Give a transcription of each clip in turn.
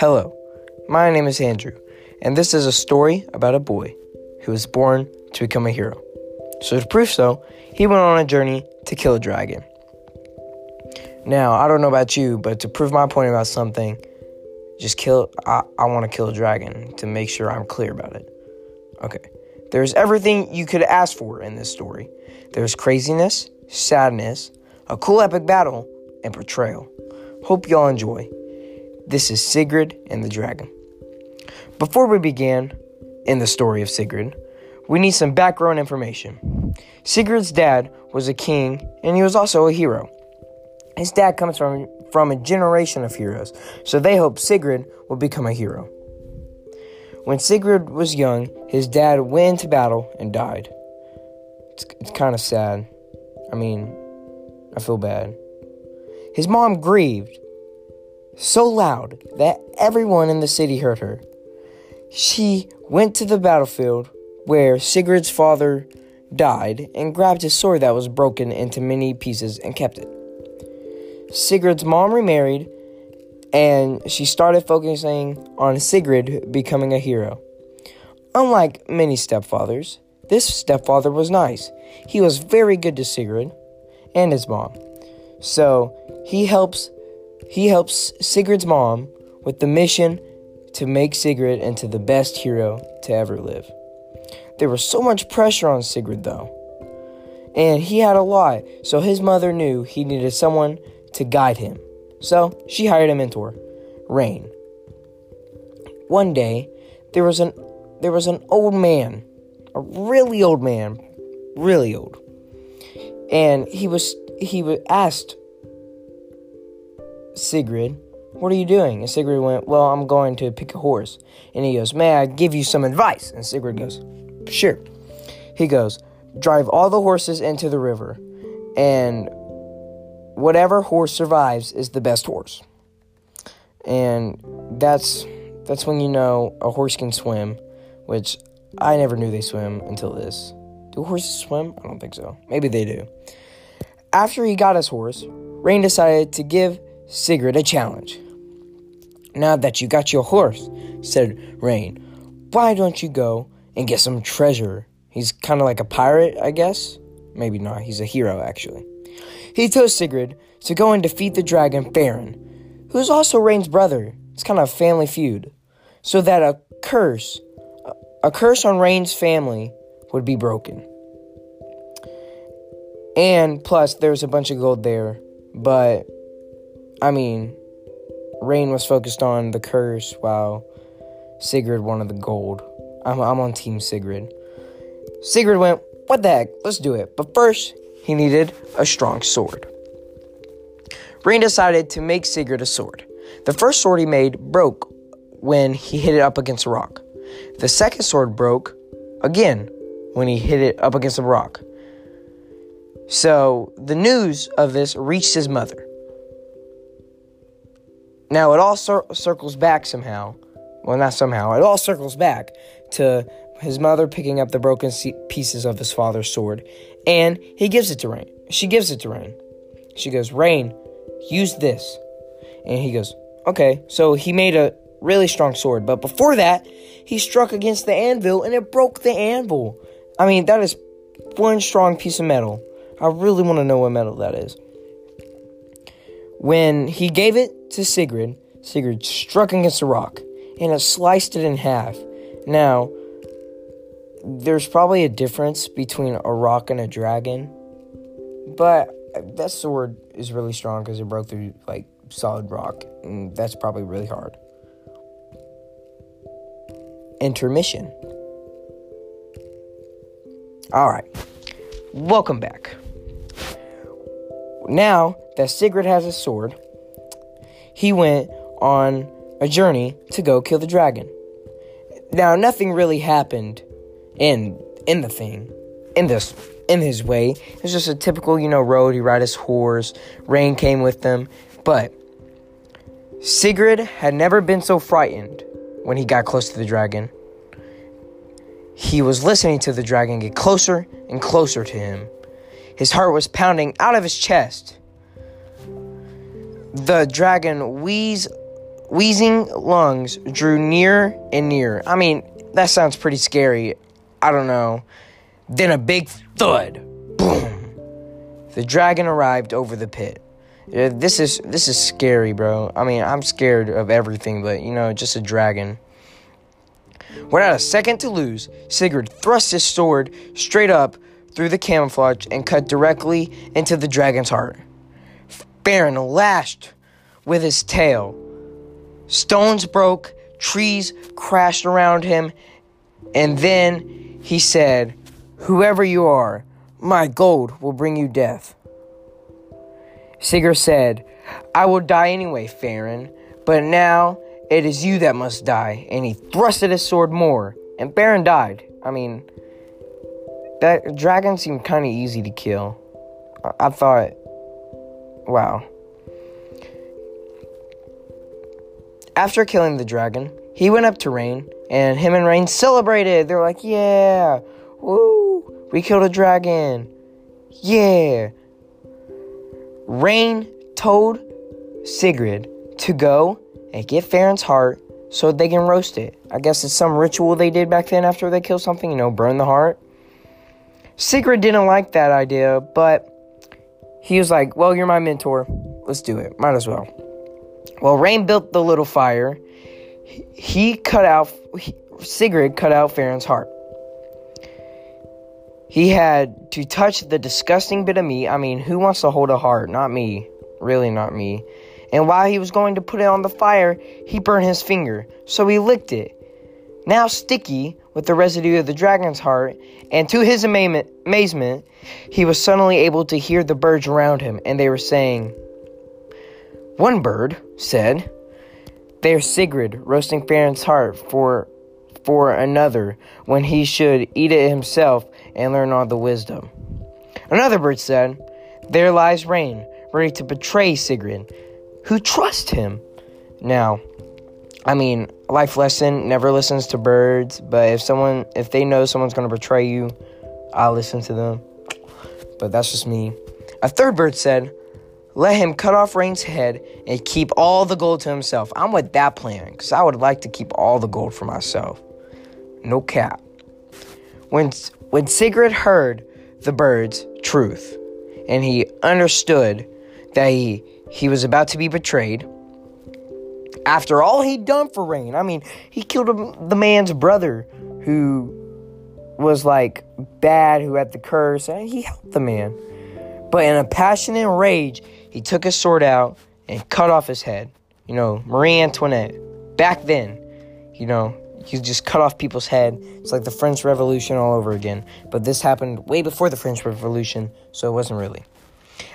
Hello, my name is Andrew, and this is a story about a boy who was born to become a hero. So, to prove so, he went on a journey to kill a dragon. Now, I don't know about you, but to prove my point about something, just kill. I, I want to kill a dragon to make sure I'm clear about it. Okay. There's everything you could ask for in this story there's craziness, sadness, a cool epic battle, and portrayal. Hope y'all enjoy. This is Sigrid and the Dragon. Before we begin in the story of Sigrid, we need some background information. Sigrid's dad was a king and he was also a hero. His dad comes from, from a generation of heroes, so they hope Sigrid will become a hero. When Sigrid was young, his dad went into battle and died. It's, it's kind of sad. I mean, I feel bad. His mom grieved so loud that everyone in the city heard her. She went to the battlefield where Sigrid's father died and grabbed his sword that was broken into many pieces and kept it. Sigrid's mom remarried and she started focusing on Sigrid becoming a hero. Unlike many stepfathers, this stepfather was nice. He was very good to Sigrid and his mom. So he helps he helps Sigrid's mom with the mission to make Sigrid into the best hero to ever live. There was so much pressure on Sigrid though. And he had a lot, so his mother knew he needed someone to guide him. So she hired a mentor, Rain. One day, there was an there was an old man, a really old man, really old. And he was he was asked Sigrid, "What are you doing?" And Sigrid went, "Well, I'm going to pick a horse." And he goes, "May I give you some advice?" And Sigrid goes, "Sure." He goes, "Drive all the horses into the river, and whatever horse survives is the best horse." And that's that's when you know a horse can swim, which I never knew they swim until this. Do horses swim? I don't think so. Maybe they do. After he got his horse, Rain decided to give Sigrid a challenge. Now that you got your horse, said Rain, why don't you go and get some treasure? He's kind of like a pirate, I guess. Maybe not. He's a hero, actually. He told Sigrid to go and defeat the dragon Farron, who's also Rain's brother. It's kind of a family feud. So that a curse, a curse on Rain's family would be broken. And plus, there's a bunch of gold there. But, I mean, Rain was focused on the curse while Sigrid wanted the gold. I'm, I'm on Team Sigrid. Sigrid went, What the heck? Let's do it. But first, he needed a strong sword. Rain decided to make Sigrid a sword. The first sword he made broke when he hit it up against a rock. The second sword broke again when he hit it up against a rock. So the news of this reached his mother. Now it all cir- circles back somehow. Well, not somehow. It all circles back to his mother picking up the broken pieces of his father's sword, and he gives it to Rain. She gives it to Rain. She goes, Rain, use this. And he goes, okay. So he made a really strong sword, but before that, he struck against the anvil and it broke the anvil. I mean, that is one strong piece of metal. I really want to know what metal that is. When he gave it to Sigrid, Sigrid struck against a rock and it sliced it in half. Now, there's probably a difference between a rock and a dragon, but that sword is really strong because it broke through like solid rock, and that's probably really hard. Intermission. All right, welcome back. Now that Sigrid has a sword, he went on a journey to go kill the dragon. Now, nothing really happened in in the thing, in this in his way. It was just a typical, you know, road. He ride his horse. Rain came with them, but Sigrid had never been so frightened when he got close to the dragon. He was listening to the dragon get closer and closer to him. His heart was pounding out of his chest. The dragon wheezed, wheezing lungs drew nearer and nearer. I mean, that sounds pretty scary. I don't know. Then a big thud. Boom. The dragon arrived over the pit. This is this is scary, bro. I mean, I'm scared of everything, but you know, just a dragon. Without a second to lose, Sigurd thrust his sword straight up through the camouflage and cut directly into the dragon's heart. Baron lashed with his tail. Stones broke, trees crashed around him, and then he said, Whoever you are, my gold will bring you death. Sigurd said, I will die anyway, Farron, but now it is you that must die. And he thrusted his sword more, and Baron died. I mean, that dragon seemed kind of easy to kill. I, I thought, wow. After killing the dragon, he went up to Rain, and him and Rain celebrated. They're like, yeah, woo, we killed a dragon. Yeah. Rain told Sigrid to go and get Farron's heart so they can roast it. I guess it's some ritual they did back then after they kill something, you know, burn the heart. Sigrid didn't like that idea, but he was like, Well, you're my mentor. Let's do it. Might as well. Well, Rain built the little fire. He cut out, he, Sigrid cut out Farron's heart. He had to touch the disgusting bit of meat. I mean, who wants to hold a heart? Not me. Really, not me. And while he was going to put it on the fire, he burned his finger. So he licked it. Now sticky with the residue of the dragon's heart, and to his amazement, he was suddenly able to hear the birds around him, and they were saying, One bird said, There's Sigrid roasting Farron's heart for for another when he should eat it himself and learn all the wisdom. Another bird said, There lies Rain, ready to betray Sigrid, who trusts him. Now, I mean, life lesson never listens to birds, but if someone, if they know someone's going to betray you, I'll listen to them. But that's just me. A third bird said, Let him cut off Rain's head and keep all the gold to himself. I'm with that plan because I would like to keep all the gold for myself. No cap. When when Sigrid heard the bird's truth, and he understood that he, he was about to be betrayed, after all he'd done for Rain, I mean, he killed the man's brother who was like bad, who had the curse, and he helped the man. But in a passionate rage, he took his sword out and cut off his head. You know, Marie Antoinette. Back then, you know, you just cut off people's head. It's like the French Revolution all over again. But this happened way before the French Revolution, so it wasn't really.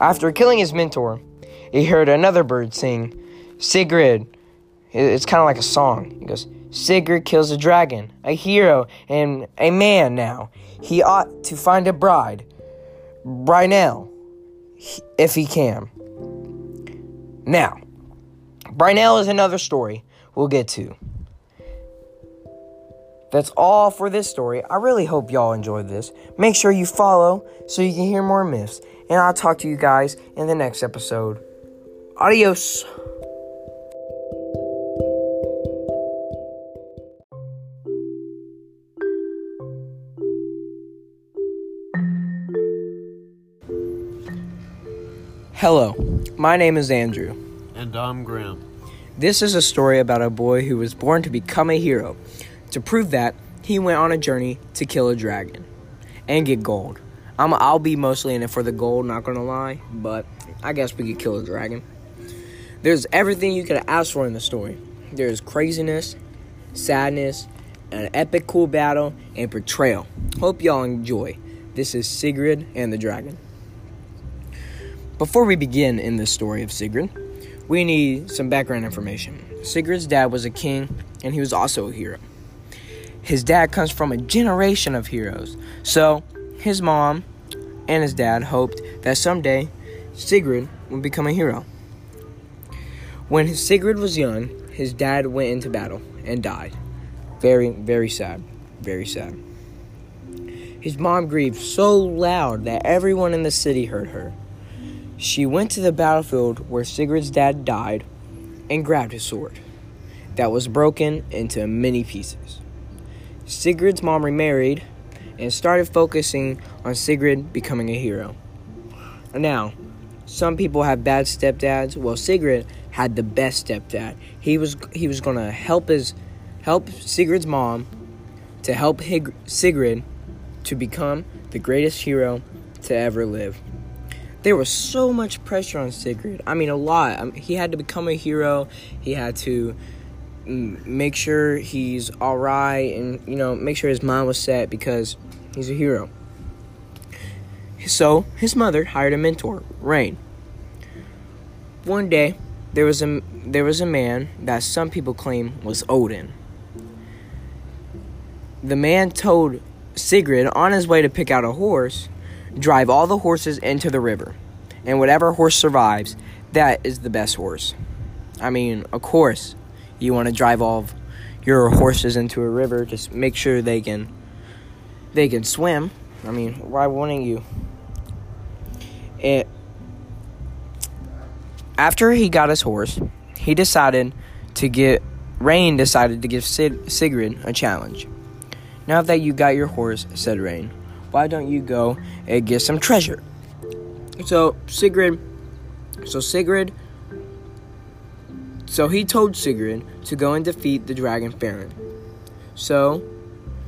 After killing his mentor, he heard another bird sing, Sigrid. It's kind of like a song. He goes, Sigrid kills a dragon, a hero, and a man now. He ought to find a bride, Brynell, if he can. Now, Brynell is another story we'll get to. That's all for this story. I really hope y'all enjoyed this. Make sure you follow so you can hear more myths. And I'll talk to you guys in the next episode. Adios. Hello, my name is Andrew. And I'm Graham. This is a story about a boy who was born to become a hero. To prove that, he went on a journey to kill a dragon and get gold. I'm, I'll be mostly in it for the gold, not gonna lie, but I guess we could kill a dragon. There's everything you could ask for in the story. There's craziness, sadness, an epic cool battle, and betrayal. Hope y'all enjoy. This is Sigrid and the Dragon. Before we begin in this story of Sigrid, we need some background information. Sigrid's dad was a king, and he was also a hero his dad comes from a generation of heroes. So his mom and his dad hoped that someday Sigrid would become a hero. When Sigrid was young, his dad went into battle and died. Very, very sad. Very sad. His mom grieved so loud that everyone in the city heard her. She went to the battlefield where Sigrid's dad died and grabbed his sword. that was broken into many pieces. Sigrid's mom remarried and started focusing on Sigrid becoming a hero. Now, some people have bad stepdads. Well, Sigrid had the best stepdad. He was he was gonna help his help Sigrid's mom to help Hig- Sigrid to become the greatest hero to ever live. There was so much pressure on Sigrid. I mean, a lot. I mean, he had to become a hero. He had to make sure he's all right, and you know, make sure his mind was set because he's a hero. So his mother hired a mentor, Rain. One day, there was a there was a man that some people claim was Odin. The man told Sigrid on his way to pick out a horse, drive all the horses into the river, and whatever horse survives, that is the best horse. I mean, of course, you want to drive all your horses into a river, just make sure they can they can swim. I mean, why wouldn't you? It after he got his horse, he decided to get Rain decided to give Sid, Sigrid a challenge. Now that you got your horse, said Rain, why don't you go and get some treasure? So Sigrid, so Sigrid, so he told Sigrid to go and defeat the dragon Farron. So,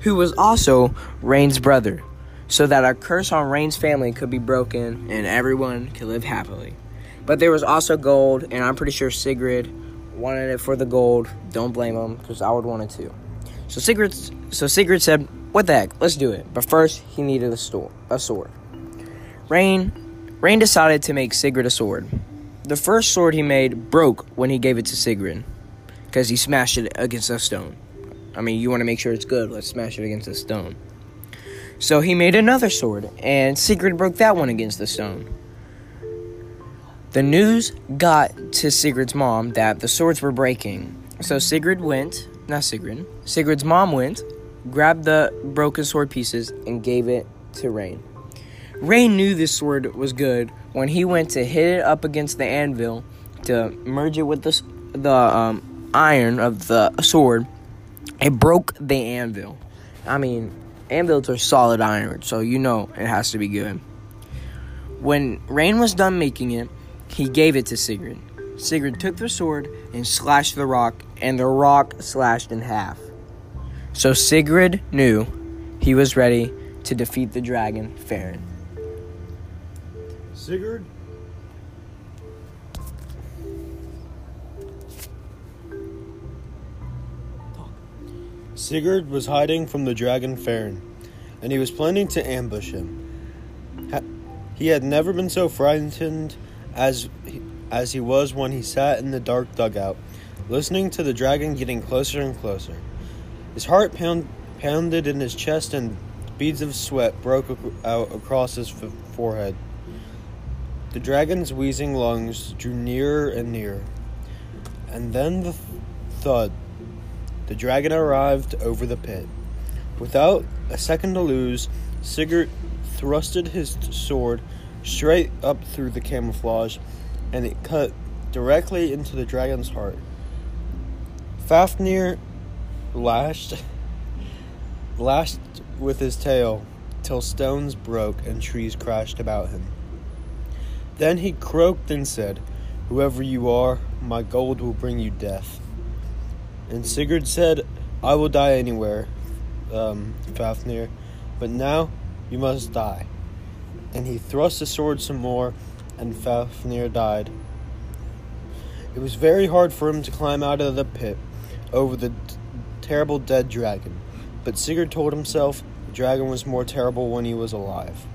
who was also Rain's brother, so that a curse on Rain's family could be broken and everyone could live happily. But there was also gold, and I'm pretty sure Sigrid wanted it for the gold. Don't blame him, because I would want it too. So Sigrid, so Sigrid said, "What the heck? Let's do it." But first, he needed a, store, a sword. Rain, Rain decided to make Sigrid a sword. The first sword he made broke when he gave it to Sigrid, because he smashed it against a stone. I mean, you want to make sure it's good. Let's smash it against a stone. So he made another sword, and Sigrid broke that one against the stone. The news got to Sigrid's mom that the swords were breaking. So Sigrid went, not Sigrid, Sigrid's mom went, grabbed the broken sword pieces, and gave it to Rain. Rain knew this sword was good when he went to hit it up against the anvil to merge it with the, the um, iron of the sword. It broke the anvil. I mean, anvils are solid iron, so you know it has to be good. When Rain was done making it, he gave it to Sigrid. Sigrid took the sword and slashed the rock, and the rock slashed in half. So Sigrid knew he was ready to defeat the dragon Farron. Sigurd? Sigurd was hiding from the dragon Farron, and he was planning to ambush him. he had never been so frightened as he, as he was when he sat in the dark dugout, listening to the dragon getting closer and closer. His heart pound, pounded in his chest, and beads of sweat broke out across his f- forehead. The dragon's wheezing lungs drew nearer and nearer, and then the th- thud. The dragon arrived over the pit. Without a second to lose, Sigurd thrusted his sword straight up through the camouflage, and it cut directly into the dragon's heart. Fafnir lashed lashed with his tail till stones broke and trees crashed about him. Then he croaked and said, Whoever you are, my gold will bring you death. And Sigurd said, I will die anywhere, um, Fafnir, but now you must die and he thrust the sword some more, and Fafnir died. It was very hard for him to climb out of the pit over the terrible dead dragon, but Sigurd told himself the dragon was more terrible when he was alive.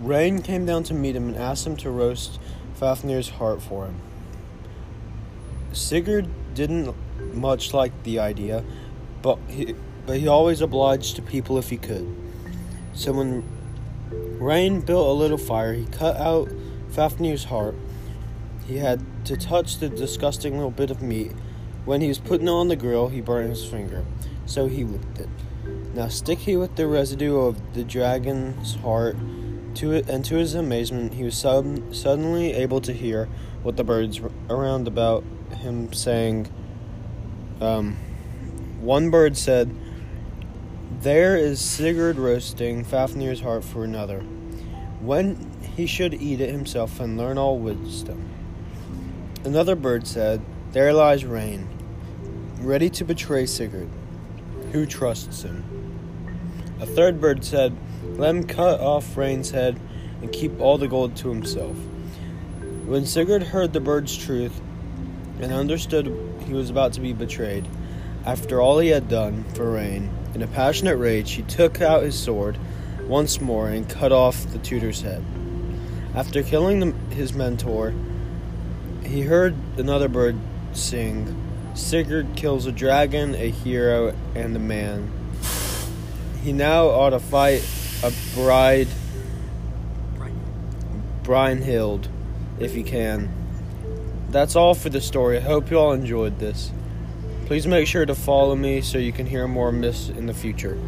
Rain came down to meet him and asked him to roast Fafnir's heart for him. Sigurd didn't much like the idea, but he, but he always obliged to people if he could. So when Rain built a little fire. He cut out Fafnir's heart. He had to touch the disgusting little bit of meat. When he was putting on the grill, he burned his finger, so he licked it. Now stick he with the residue of the dragon's heart to it, and to his amazement, he was sub- suddenly able to hear what the birds around about him saying, Um, one bird said, There is Sigurd roasting Fafnir's heart for another, when he should eat it himself and learn all wisdom. Another bird said, There lies Rain, ready to betray Sigurd. Who trusts him? A third bird said, Let him cut off Rain's head and keep all the gold to himself. When Sigurd heard the bird's truth and understood he was about to be betrayed, after all he had done for Rain, in a passionate rage, he took out his sword once more and cut off the tutor's head. After killing the, his mentor, he heard another bird sing Sigurd kills a dragon, a hero, and a man. He now ought to fight a bride, Brynhild, if he can. That's all for the story. I hope you all enjoyed this. Please make sure to follow me so you can hear more myths in the future.